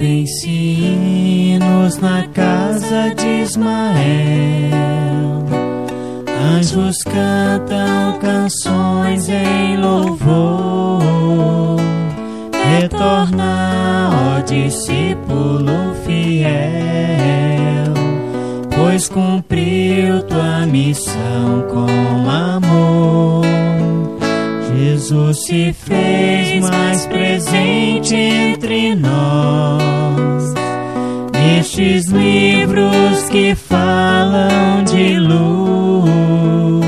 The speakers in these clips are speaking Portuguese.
Ouve-se hinos na casa de Ismael. Anjos cantam canções em louvor. Retorna, ó discípulo fiel, pois cumpriu tua missão com amor. Jesus se fez mais presente entre nós. Nestes livros que falam de luz,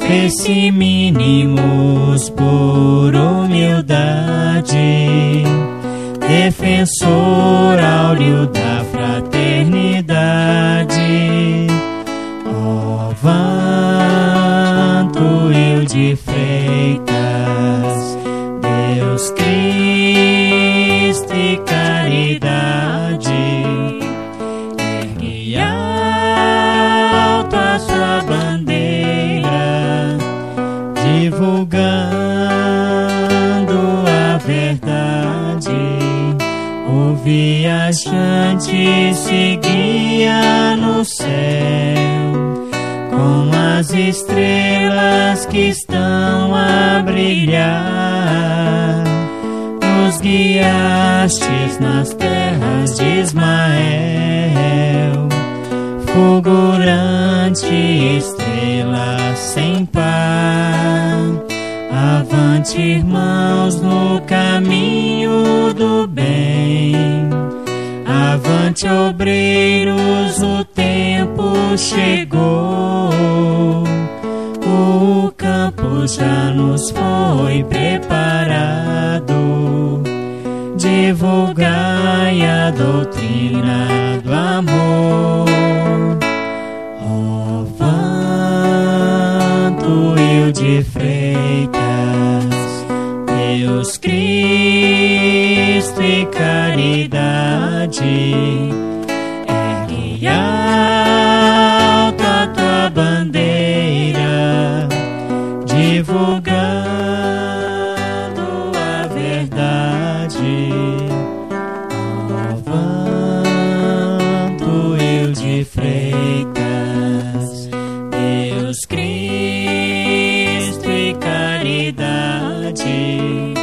fez-se mínimos por humildade, defensor áureo da fraternidade. Ó vanto eu de Freitas, Deus Cristo divulgando a verdade. O viajante seguia no céu com as estrelas que estão a brilhar. Nos guiastes nas terras de Ismael, fulgurante estrela sem par. Avante, irmãos, no caminho do bem. Avante, obreiros, o tempo chegou. O campo já nos foi preparado. Divulgai a doutrina do amor. Ó vanto eu de Freitas, Deus Cristo e caridade, ergue alto a tua bandeira, divulgando a verdade. Ó vanto eu de Freitas, sí